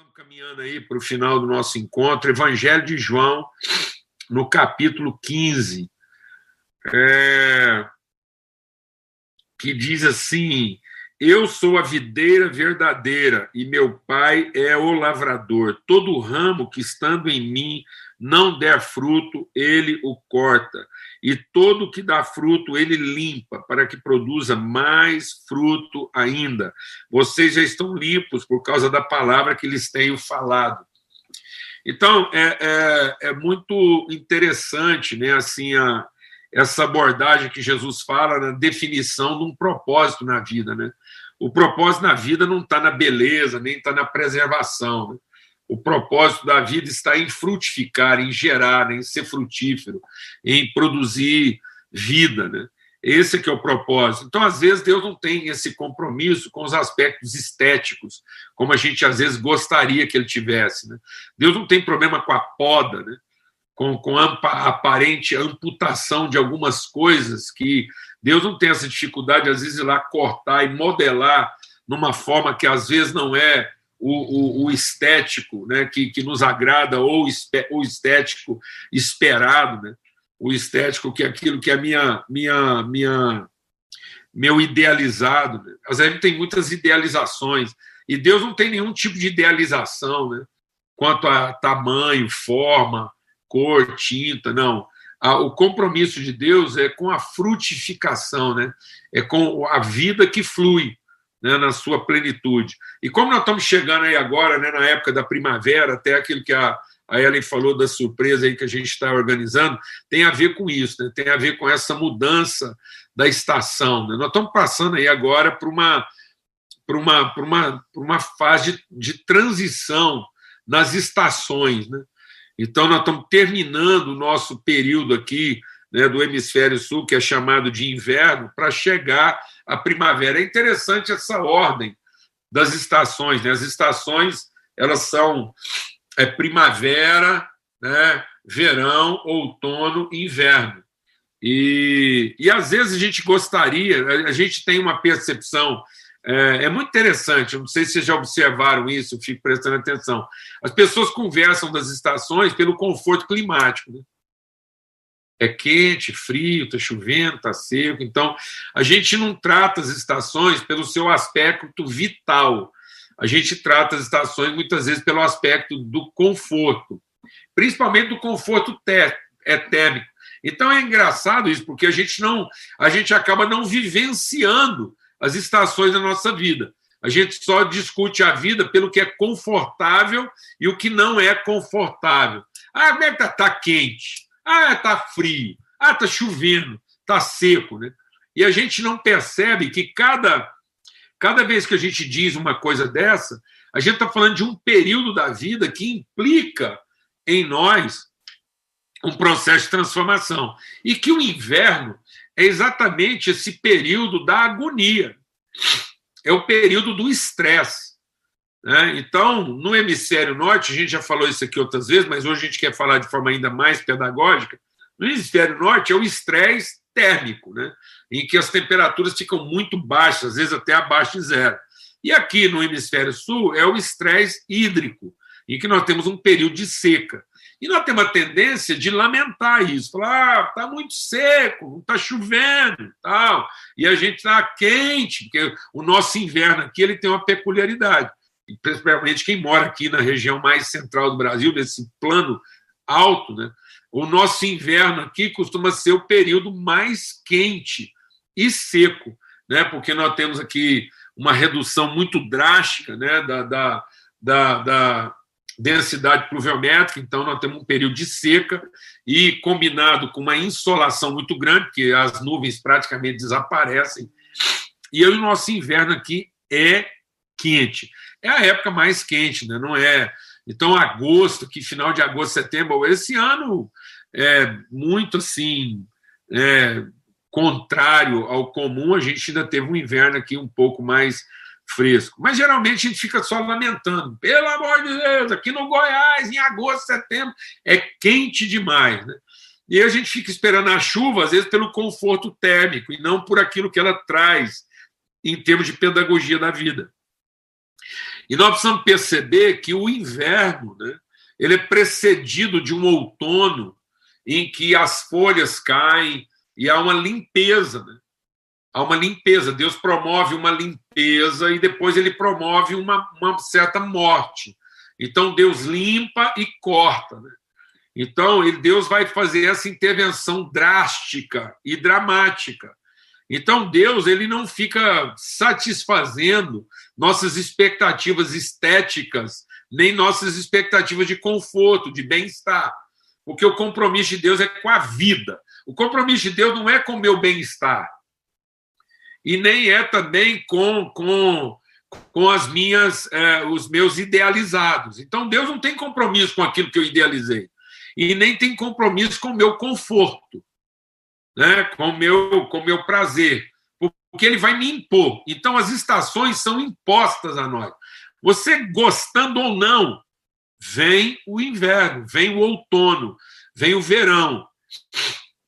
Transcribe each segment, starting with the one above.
estamos caminhando aí para o final do nosso encontro, Evangelho de João, no capítulo 15, é, que diz assim: Eu sou a videira verdadeira e meu pai é o lavrador. Todo ramo que estando em mim não der fruto, ele o corta. E todo que dá fruto, ele limpa, para que produza mais fruto ainda. Vocês já estão limpos por causa da palavra que lhes tenho falado. Então, é, é, é muito interessante né, assim, a, essa abordagem que Jesus fala na definição de um propósito na vida. Né? O propósito na vida não está na beleza, nem está na preservação. Né? O propósito da vida está em frutificar, em gerar, em ser frutífero, em produzir vida, né? Esse é que é o propósito. Então, às vezes, Deus não tem esse compromisso com os aspectos estéticos, como a gente às vezes gostaria que ele tivesse. Né? Deus não tem problema com a poda, né? com, com a aparente amputação de algumas coisas que Deus não tem essa dificuldade, às vezes, ir lá cortar e modelar numa forma que às vezes não é o, o, o, estético né, que, que nos agrada ou o estético esperado, né? o estético que é aquilo que é minha, minha, minha, meu idealizado. Né? Às vezes tem muitas idealizações e Deus não tem nenhum tipo de idealização né? quanto a tamanho, forma, cor, tinta, não. O compromisso de Deus é com a frutificação, né? é com a vida que flui né, na sua plenitude. E como nós estamos chegando aí agora, né, na época da primavera, até aquilo que a, a Ellen falou da surpresa aí que a gente está organizando, tem a ver com isso, né, tem a ver com essa mudança da estação. Né? Nós estamos passando aí agora por uma, uma, uma, uma fase de, de transição nas estações. Né? Então, nós estamos terminando o nosso período aqui né, do hemisfério sul, que é chamado de inverno, para chegar à primavera. É interessante essa ordem das estações. Né? As estações elas são é, primavera, né, verão, outono e inverno. E, e às vezes a gente gostaria, a gente tem uma percepção é, é, muito interessante, não sei se vocês já observaram isso, fico prestando atenção. As pessoas conversam das estações pelo conforto climático. Né? É quente, frio, está chovendo, está seco. Então, a gente não trata as estações pelo seu aspecto vital. A gente trata as estações muitas vezes pelo aspecto do conforto, principalmente do conforto é térmico. Então é engraçado isso, porque a gente não, a gente acaba não vivenciando as estações da nossa vida. A gente só discute a vida pelo que é confortável e o que não é confortável. Ah, como é tá, tá quente? Ah, está frio. Ah, está chovendo. Está seco. Né? E a gente não percebe que cada, cada vez que a gente diz uma coisa dessa, a gente está falando de um período da vida que implica em nós um processo de transformação. E que o inverno é exatamente esse período da agonia. É o período do estresse. Né? Então, no hemisfério norte, a gente já falou isso aqui outras vezes, mas hoje a gente quer falar de forma ainda mais pedagógica. No hemisfério norte é o estresse térmico, né? em que as temperaturas ficam muito baixas, às vezes até abaixo de zero. E aqui no hemisfério sul é o estresse hídrico, em que nós temos um período de seca. E nós temos a tendência de lamentar isso, falar, ah, está muito seco, não está chovendo, tal. E a gente está quente, porque o nosso inverno aqui ele tem uma peculiaridade principalmente quem mora aqui na região mais central do Brasil, nesse plano alto, né? o nosso inverno aqui costuma ser o período mais quente e seco, né? porque nós temos aqui uma redução muito drástica né? da, da, da, da densidade pluviométrica, então nós temos um período de seca e combinado com uma insolação muito grande, porque as nuvens praticamente desaparecem, e o nosso inverno aqui é quente é a época mais quente, né? não é? Então, agosto, que final de agosto, setembro, esse ano é muito assim, é, contrário ao comum, a gente ainda teve um inverno aqui um pouco mais fresco. Mas geralmente a gente fica só lamentando. Pelo amor de Deus, aqui no Goiás, em agosto, setembro, é quente demais. Né? E a gente fica esperando a chuva, às vezes, pelo conforto térmico, e não por aquilo que ela traz em termos de pedagogia da vida. E nós precisamos perceber que o inverno, né, ele é precedido de um outono em que as folhas caem e há uma limpeza, né? Há uma limpeza. Deus promove uma limpeza e depois ele promove uma, uma certa morte. Então Deus limpa e corta. Né? Então Deus vai fazer essa intervenção drástica e dramática. Então Deus ele não fica satisfazendo nossas expectativas estéticas, nem nossas expectativas de conforto, de bem-estar. Porque o compromisso de Deus é com a vida. O compromisso de Deus não é com o meu bem-estar. E nem é também com, com, com as minhas, é, os meus idealizados. Então Deus não tem compromisso com aquilo que eu idealizei. E nem tem compromisso com o meu conforto né, com meu, com meu prazer, porque ele vai me impor. Então, as estações são impostas a nós. Você gostando ou não, vem o inverno, vem o outono, vem o verão.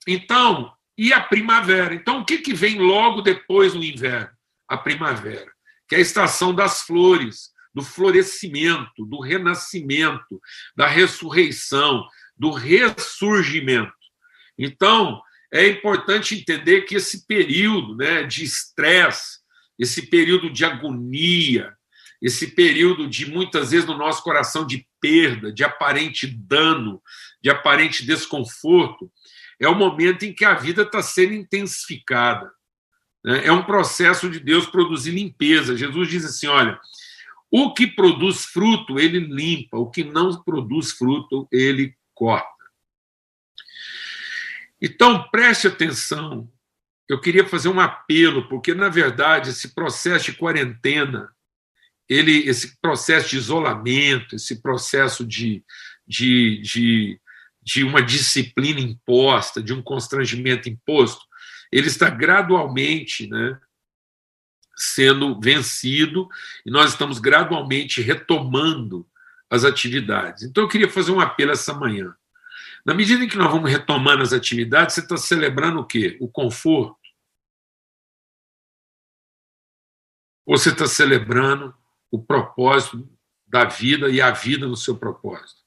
Então, e a primavera? Então, o que, que vem logo depois do inverno? A primavera, que é a estação das flores, do florescimento, do renascimento, da ressurreição, do ressurgimento. Então, é importante entender que esse período né, de estresse, esse período de agonia, esse período de muitas vezes no nosso coração de perda, de aparente dano, de aparente desconforto, é o momento em que a vida está sendo intensificada. Né? É um processo de Deus produzir limpeza. Jesus diz assim: olha, o que produz fruto, ele limpa, o que não produz fruto, ele corta. Então, preste atenção. Eu queria fazer um apelo, porque, na verdade, esse processo de quarentena, ele, esse processo de isolamento, esse processo de, de, de, de uma disciplina imposta, de um constrangimento imposto, ele está gradualmente né, sendo vencido e nós estamos gradualmente retomando as atividades. Então, eu queria fazer um apelo essa manhã. Na medida em que nós vamos retomando as atividades, você está celebrando o quê? O conforto? Ou você está celebrando o propósito da vida e a vida no seu propósito?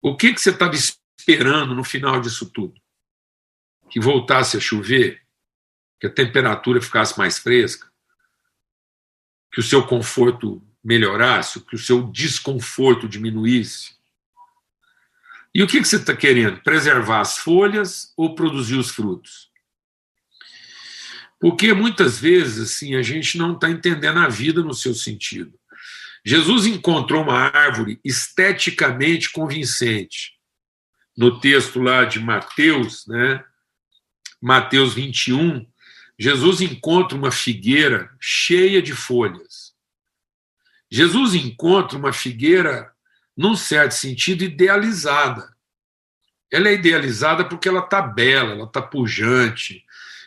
O que, que você estava esperando no final disso tudo? Que voltasse a chover? Que a temperatura ficasse mais fresca? Que o seu conforto melhorasse? Que o seu desconforto diminuísse? E o que, você está querendo? Preservar as folhas ou produzir os frutos? Porque muitas vezes assim a gente não está entendendo a vida no seu sentido. Jesus encontrou uma árvore esteticamente convincente. No texto lá de Mateus, né? Mateus 21, Jesus encontra uma figueira cheia de folhas. Jesus encontra uma figueira num certo sentido, idealizada. Ela é idealizada porque ela está bela, ela está pujante,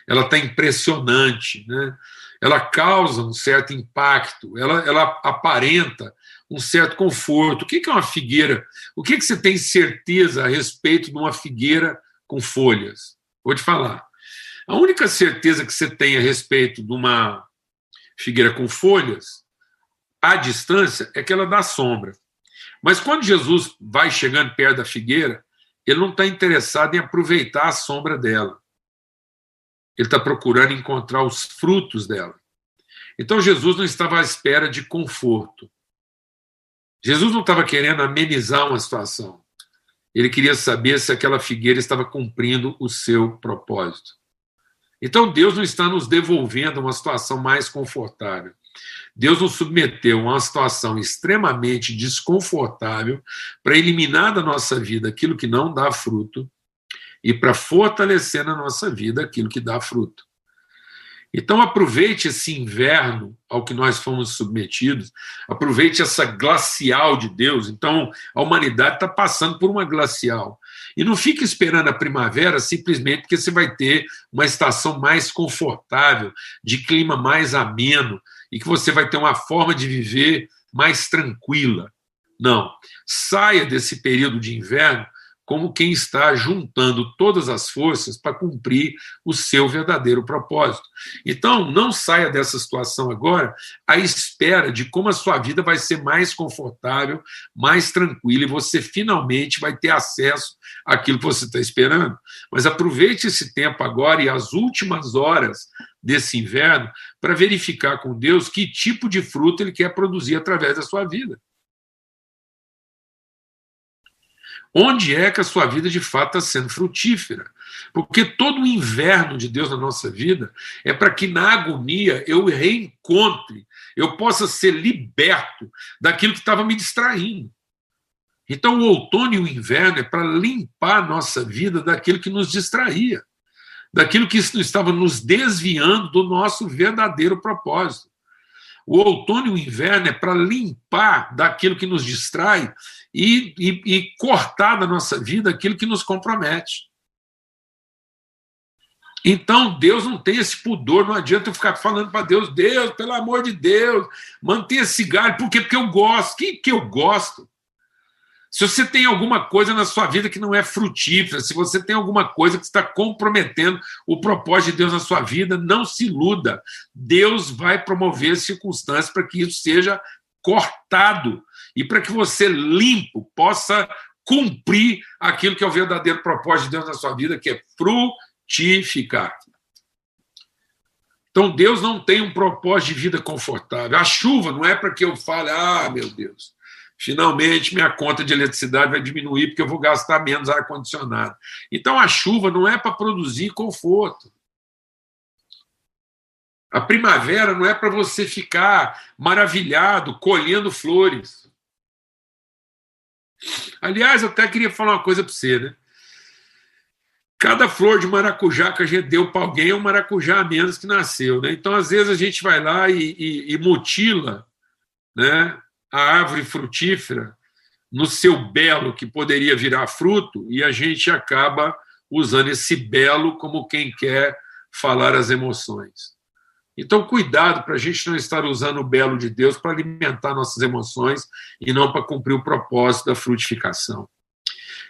ela está impressionante, né? ela causa um certo impacto, ela, ela aparenta um certo conforto. O que é uma figueira? O que, que você tem certeza a respeito de uma figueira com folhas? Vou te falar. A única certeza que você tem a respeito de uma figueira com folhas, à distância, é que ela dá sombra. Mas quando Jesus vai chegando perto da figueira, ele não está interessado em aproveitar a sombra dela. Ele está procurando encontrar os frutos dela. Então Jesus não estava à espera de conforto. Jesus não estava querendo amenizar uma situação. Ele queria saber se aquela figueira estava cumprindo o seu propósito. Então Deus não está nos devolvendo uma situação mais confortável. Deus nos submeteu a uma situação extremamente desconfortável para eliminar da nossa vida aquilo que não dá fruto e para fortalecer na nossa vida aquilo que dá fruto. Então, aproveite esse inverno ao que nós fomos submetidos, aproveite essa glacial de Deus. Então, a humanidade está passando por uma glacial. E não fique esperando a primavera simplesmente porque você vai ter uma estação mais confortável, de clima mais ameno, e que você vai ter uma forma de viver mais tranquila. Não. Saia desse período de inverno como quem está juntando todas as forças para cumprir o seu verdadeiro propósito. Então, não saia dessa situação agora à espera de como a sua vida vai ser mais confortável, mais tranquila e você finalmente vai ter acesso àquilo que você está esperando. Mas aproveite esse tempo agora e as últimas horas desse inverno para verificar com Deus que tipo de fruto ele quer produzir através da sua vida. Onde é que a sua vida de fato está sendo frutífera? Porque todo o inverno de Deus na nossa vida é para que na agonia eu reencontre, eu possa ser liberto daquilo que estava me distraindo. Então, o outono e o inverno é para limpar a nossa vida daquilo que nos distraía, daquilo que estava nos desviando do nosso verdadeiro propósito. O outono e o inverno é para limpar daquilo que nos distrai e, e, e cortar da nossa vida aquilo que nos compromete. Então, Deus não tem esse pudor, não adianta eu ficar falando para Deus, Deus, pelo amor de Deus, mantenha esse galho, por quê? Porque eu gosto. Que que eu gosto? Se você tem alguma coisa na sua vida que não é frutífera, se você tem alguma coisa que está comprometendo o propósito de Deus na sua vida, não se iluda. Deus vai promover circunstâncias para que isso seja cortado e para que você, limpo, possa cumprir aquilo que é o verdadeiro propósito de Deus na sua vida, que é frutificar. Então, Deus não tem um propósito de vida confortável. A chuva não é para que eu fale, ah, meu Deus, finalmente minha conta de eletricidade vai diminuir porque eu vou gastar menos ar-condicionado. Então a chuva não é para produzir conforto. A primavera não é para você ficar maravilhado colhendo flores. Aliás, eu até queria falar uma coisa para você, né? Cada flor de maracujá que a gente deu para alguém é um maracujá a menos que nasceu, né? Então, às vezes, a gente vai lá e, e, e mutila né, a árvore frutífera no seu belo que poderia virar fruto e a gente acaba usando esse belo como quem quer falar as emoções. Então, cuidado para a gente não estar usando o belo de Deus para alimentar nossas emoções e não para cumprir o propósito da frutificação.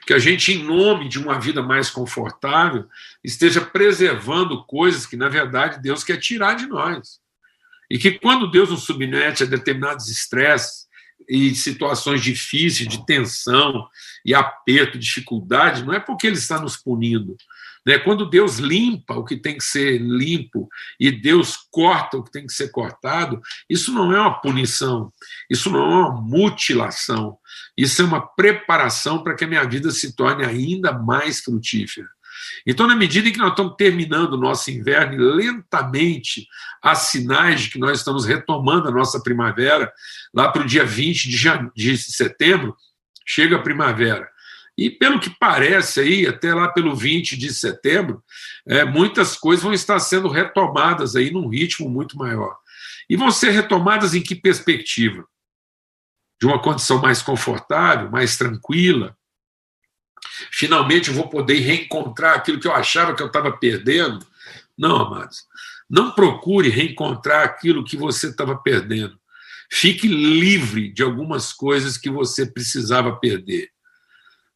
Que a gente, em nome de uma vida mais confortável, esteja preservando coisas que, na verdade, Deus quer tirar de nós. E que quando Deus nos submete a determinados estresses, e situações difíceis, de tensão e aperto, dificuldade, não é porque Ele está nos punindo. Né? Quando Deus limpa o que tem que ser limpo e Deus corta o que tem que ser cortado, isso não é uma punição, isso não é uma mutilação, isso é uma preparação para que a minha vida se torne ainda mais frutífera. Então, na medida em que nós estamos terminando o nosso inverno lentamente há sinais de que nós estamos retomando a nossa primavera, lá para o dia 20 de, de setembro, chega a primavera. E pelo que parece aí, até lá pelo 20 de setembro, é, muitas coisas vão estar sendo retomadas aí num ritmo muito maior. E vão ser retomadas em que perspectiva? De uma condição mais confortável, mais tranquila, finalmente eu vou poder reencontrar aquilo que eu achava que eu estava perdendo. Não, amados. Não procure reencontrar aquilo que você estava perdendo. Fique livre de algumas coisas que você precisava perder.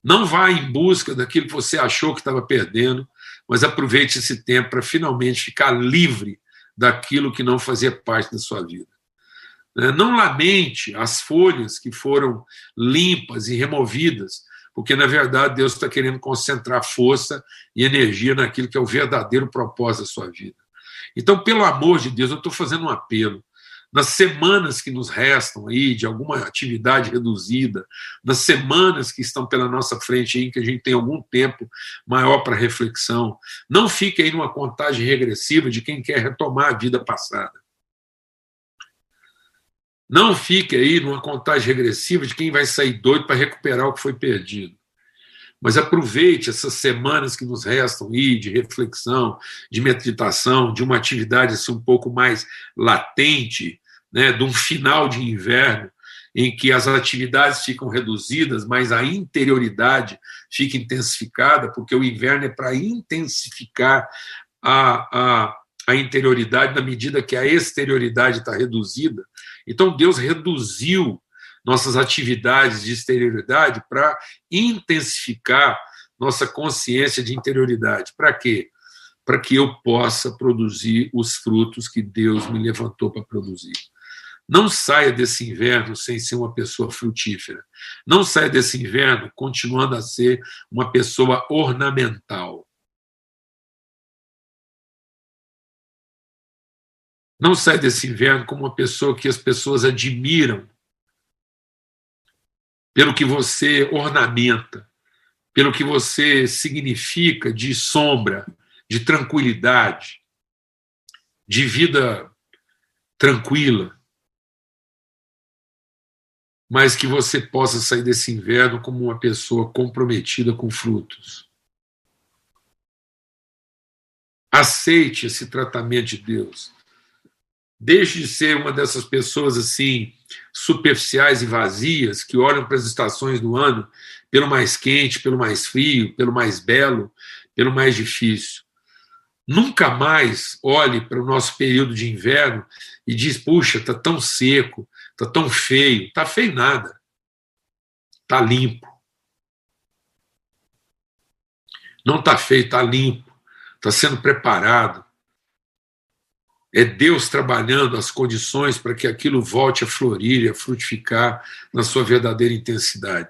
Não vá em busca daquilo que você achou que estava perdendo, mas aproveite esse tempo para finalmente ficar livre daquilo que não fazia parte da sua vida. Não lamente as folhas que foram limpas e removidas, porque na verdade Deus está querendo concentrar força e energia naquilo que é o verdadeiro propósito da sua vida. Então, pelo amor de Deus, eu estou fazendo um apelo. Nas semanas que nos restam aí, de alguma atividade reduzida, nas semanas que estão pela nossa frente aí, que a gente tem algum tempo maior para reflexão, não fique aí numa contagem regressiva de quem quer retomar a vida passada. Não fique aí numa contagem regressiva de quem vai sair doido para recuperar o que foi perdido. Mas aproveite essas semanas que nos restam aí de reflexão, de meditação, de uma atividade assim, um pouco mais latente, né, de um final de inverno, em que as atividades ficam reduzidas, mas a interioridade fica intensificada, porque o inverno é para intensificar a, a, a interioridade na medida que a exterioridade está reduzida. Então, Deus reduziu nossas atividades de exterioridade para intensificar nossa consciência de interioridade. Para quê? Para que eu possa produzir os frutos que Deus me levantou para produzir. Não saia desse inverno sem ser uma pessoa frutífera. Não saia desse inverno continuando a ser uma pessoa ornamental. Não saia desse inverno como uma pessoa que as pessoas admiram pelo que você ornamenta, pelo que você significa de sombra, de tranquilidade, de vida tranquila mas que você possa sair desse inverno como uma pessoa comprometida com frutos. Aceite esse tratamento de Deus. Deixe de ser uma dessas pessoas assim superficiais e vazias que olham para as estações do ano pelo mais quente, pelo mais frio, pelo mais belo, pelo mais difícil. Nunca mais olhe para o nosso período de inverno e diz: puxa, está tão seco, Está tão feio. Está feio nada. Está limpo. Não está feio, está limpo. Está sendo preparado. É Deus trabalhando as condições para que aquilo volte a florir e a frutificar na sua verdadeira intensidade.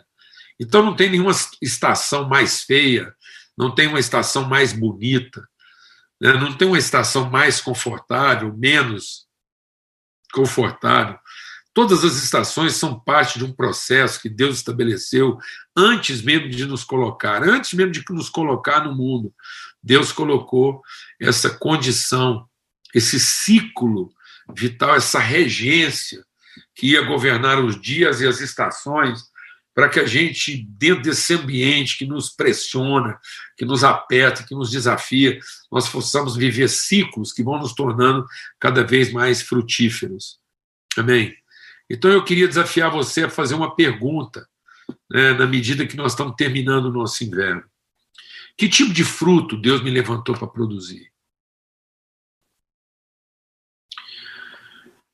Então não tem nenhuma estação mais feia, não tem uma estação mais bonita, né? não tem uma estação mais confortável, menos confortável. Todas as estações são parte de um processo que Deus estabeleceu antes mesmo de nos colocar, antes mesmo de nos colocar no mundo. Deus colocou essa condição, esse ciclo vital, essa regência que ia governar os dias e as estações, para que a gente, dentro desse ambiente que nos pressiona, que nos aperta, que nos desafia, nós possamos viver ciclos que vão nos tornando cada vez mais frutíferos. Amém? Então eu queria desafiar você a fazer uma pergunta, né, na medida que nós estamos terminando o nosso inverno. Que tipo de fruto Deus me levantou para produzir?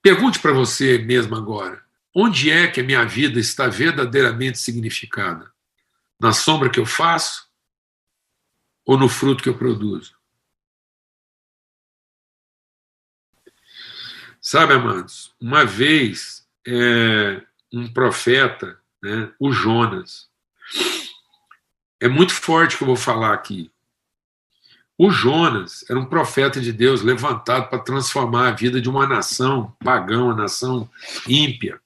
Pergunte para você mesmo agora: onde é que a minha vida está verdadeiramente significada? Na sombra que eu faço ou no fruto que eu produzo? Sabe, amados, uma vez é, um profeta, né, o Jonas. É muito forte o que eu vou falar aqui. O Jonas era um profeta de Deus levantado para transformar a vida de uma nação pagã, uma nação ímpia.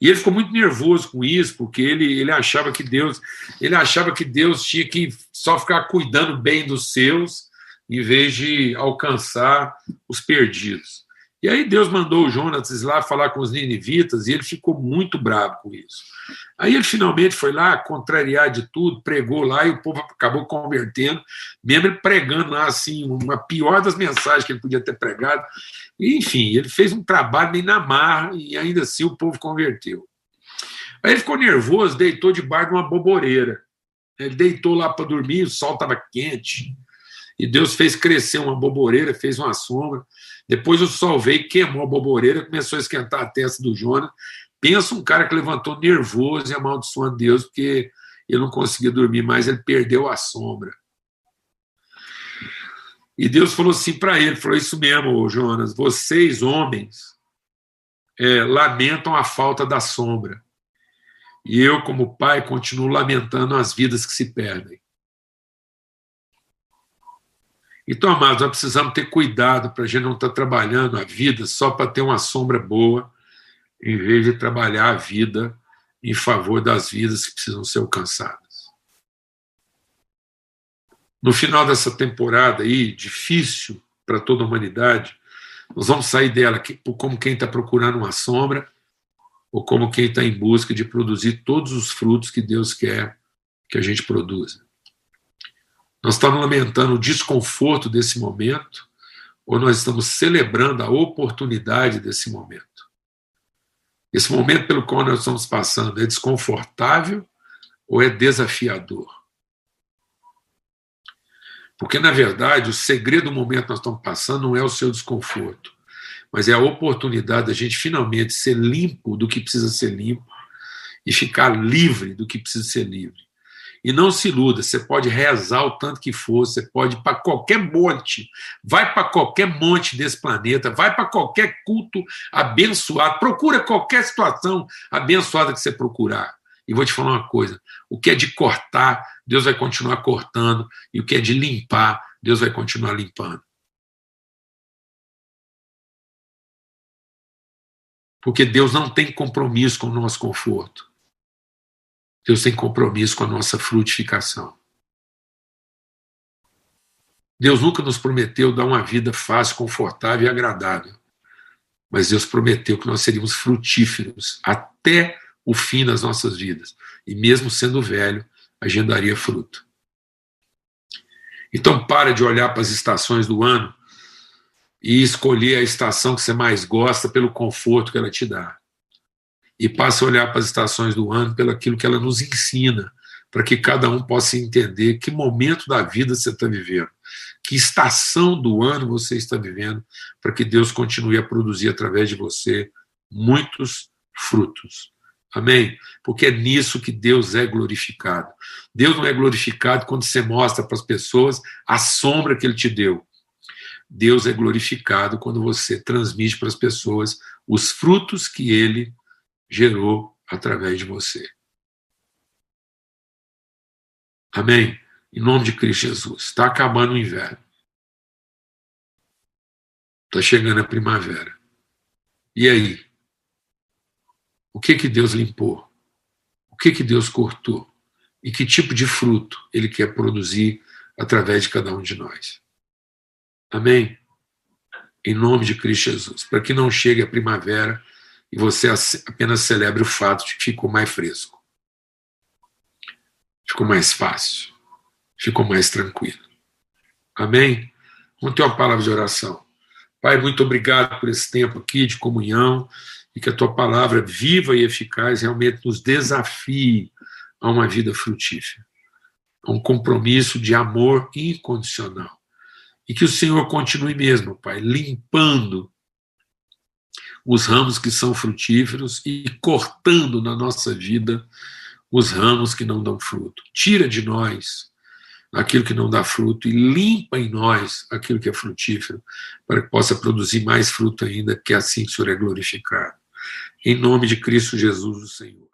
E ele ficou muito nervoso com isso, porque ele, ele achava que Deus, ele achava que Deus tinha que só ficar cuidando bem dos seus, em vez de alcançar os perdidos. E aí Deus mandou o Jonas lá falar com os ninivitas e ele ficou muito bravo com isso. Aí ele finalmente foi lá contrariar de tudo, pregou lá e o povo acabou convertendo, mesmo ele pregando lá assim, uma pior das mensagens que ele podia ter pregado. E, enfim, ele fez um trabalho bem na marra e ainda assim o povo converteu. Aí ele ficou nervoso, deitou debaixo de uma boboreira. Ele deitou lá para dormir, o sol estava quente. E Deus fez crescer uma boboreira, fez uma sombra. Depois o sol veio, queimou a boboreira, começou a esquentar a testa do Jonas. Pensa um cara que levantou nervoso e amaldiçoando Deus, porque ele não conseguia dormir mais, ele perdeu a sombra. E Deus falou assim para ele: falou isso mesmo, Jonas, vocês, homens, é, lamentam a falta da sombra. E eu, como pai, continuo lamentando as vidas que se perdem. Então, amados, nós precisamos ter cuidado para a gente não estar tá trabalhando a vida só para ter uma sombra boa, em vez de trabalhar a vida em favor das vidas que precisam ser alcançadas. No final dessa temporada aí, difícil para toda a humanidade, nós vamos sair dela como quem está procurando uma sombra ou como quem está em busca de produzir todos os frutos que Deus quer que a gente produza. Nós estamos lamentando o desconforto desse momento ou nós estamos celebrando a oportunidade desse momento? Esse momento pelo qual nós estamos passando é desconfortável ou é desafiador? Porque, na verdade, o segredo do momento que nós estamos passando não é o seu desconforto, mas é a oportunidade da gente finalmente ser limpo do que precisa ser limpo e ficar livre do que precisa ser livre. E não se iluda, você pode rezar o tanto que for, você pode ir para qualquer monte, vai para qualquer monte desse planeta, vai para qualquer culto abençoado, procura qualquer situação abençoada que você procurar. E vou te falar uma coisa: o que é de cortar, Deus vai continuar cortando, e o que é de limpar, Deus vai continuar limpando. Porque Deus não tem compromisso com o nosso conforto. Deus tem compromisso com a nossa frutificação. Deus nunca nos prometeu dar uma vida fácil, confortável e agradável. Mas Deus prometeu que nós seríamos frutíferos até o fim das nossas vidas. E mesmo sendo velho, agendaria fruto. Então para de olhar para as estações do ano e escolher a estação que você mais gosta pelo conforto que ela te dá e passe a olhar para as estações do ano pelo aquilo que ela nos ensina, para que cada um possa entender que momento da vida você está vivendo, que estação do ano você está vivendo, para que Deus continue a produzir através de você muitos frutos. Amém? Porque é nisso que Deus é glorificado. Deus não é glorificado quando você mostra para as pessoas a sombra que Ele te deu. Deus é glorificado quando você transmite para as pessoas os frutos que Ele gerou através de você. Amém? Em nome de Cristo Jesus. Está acabando o inverno. Está chegando a primavera. E aí? O que que Deus limpou? O que que Deus cortou? E que tipo de fruto Ele quer produzir através de cada um de nós? Amém? Em nome de Cristo Jesus. Para que não chegue a primavera e você apenas celebre o fato de que ficou mais fresco, ficou mais fácil, ficou mais tranquilo. Amém? Vamos ter uma palavra de oração. Pai, muito obrigado por esse tempo aqui de comunhão e que a tua palavra viva e eficaz realmente nos desafie a uma vida frutífera, a um compromisso de amor incondicional. E que o Senhor continue mesmo, Pai, limpando os ramos que são frutíferos e cortando na nossa vida os ramos que não dão fruto. Tira de nós aquilo que não dá fruto e limpa em nós aquilo que é frutífero, para que possa produzir mais fruto ainda, que assim o Senhor é glorificado. Em nome de Cristo Jesus, o Senhor.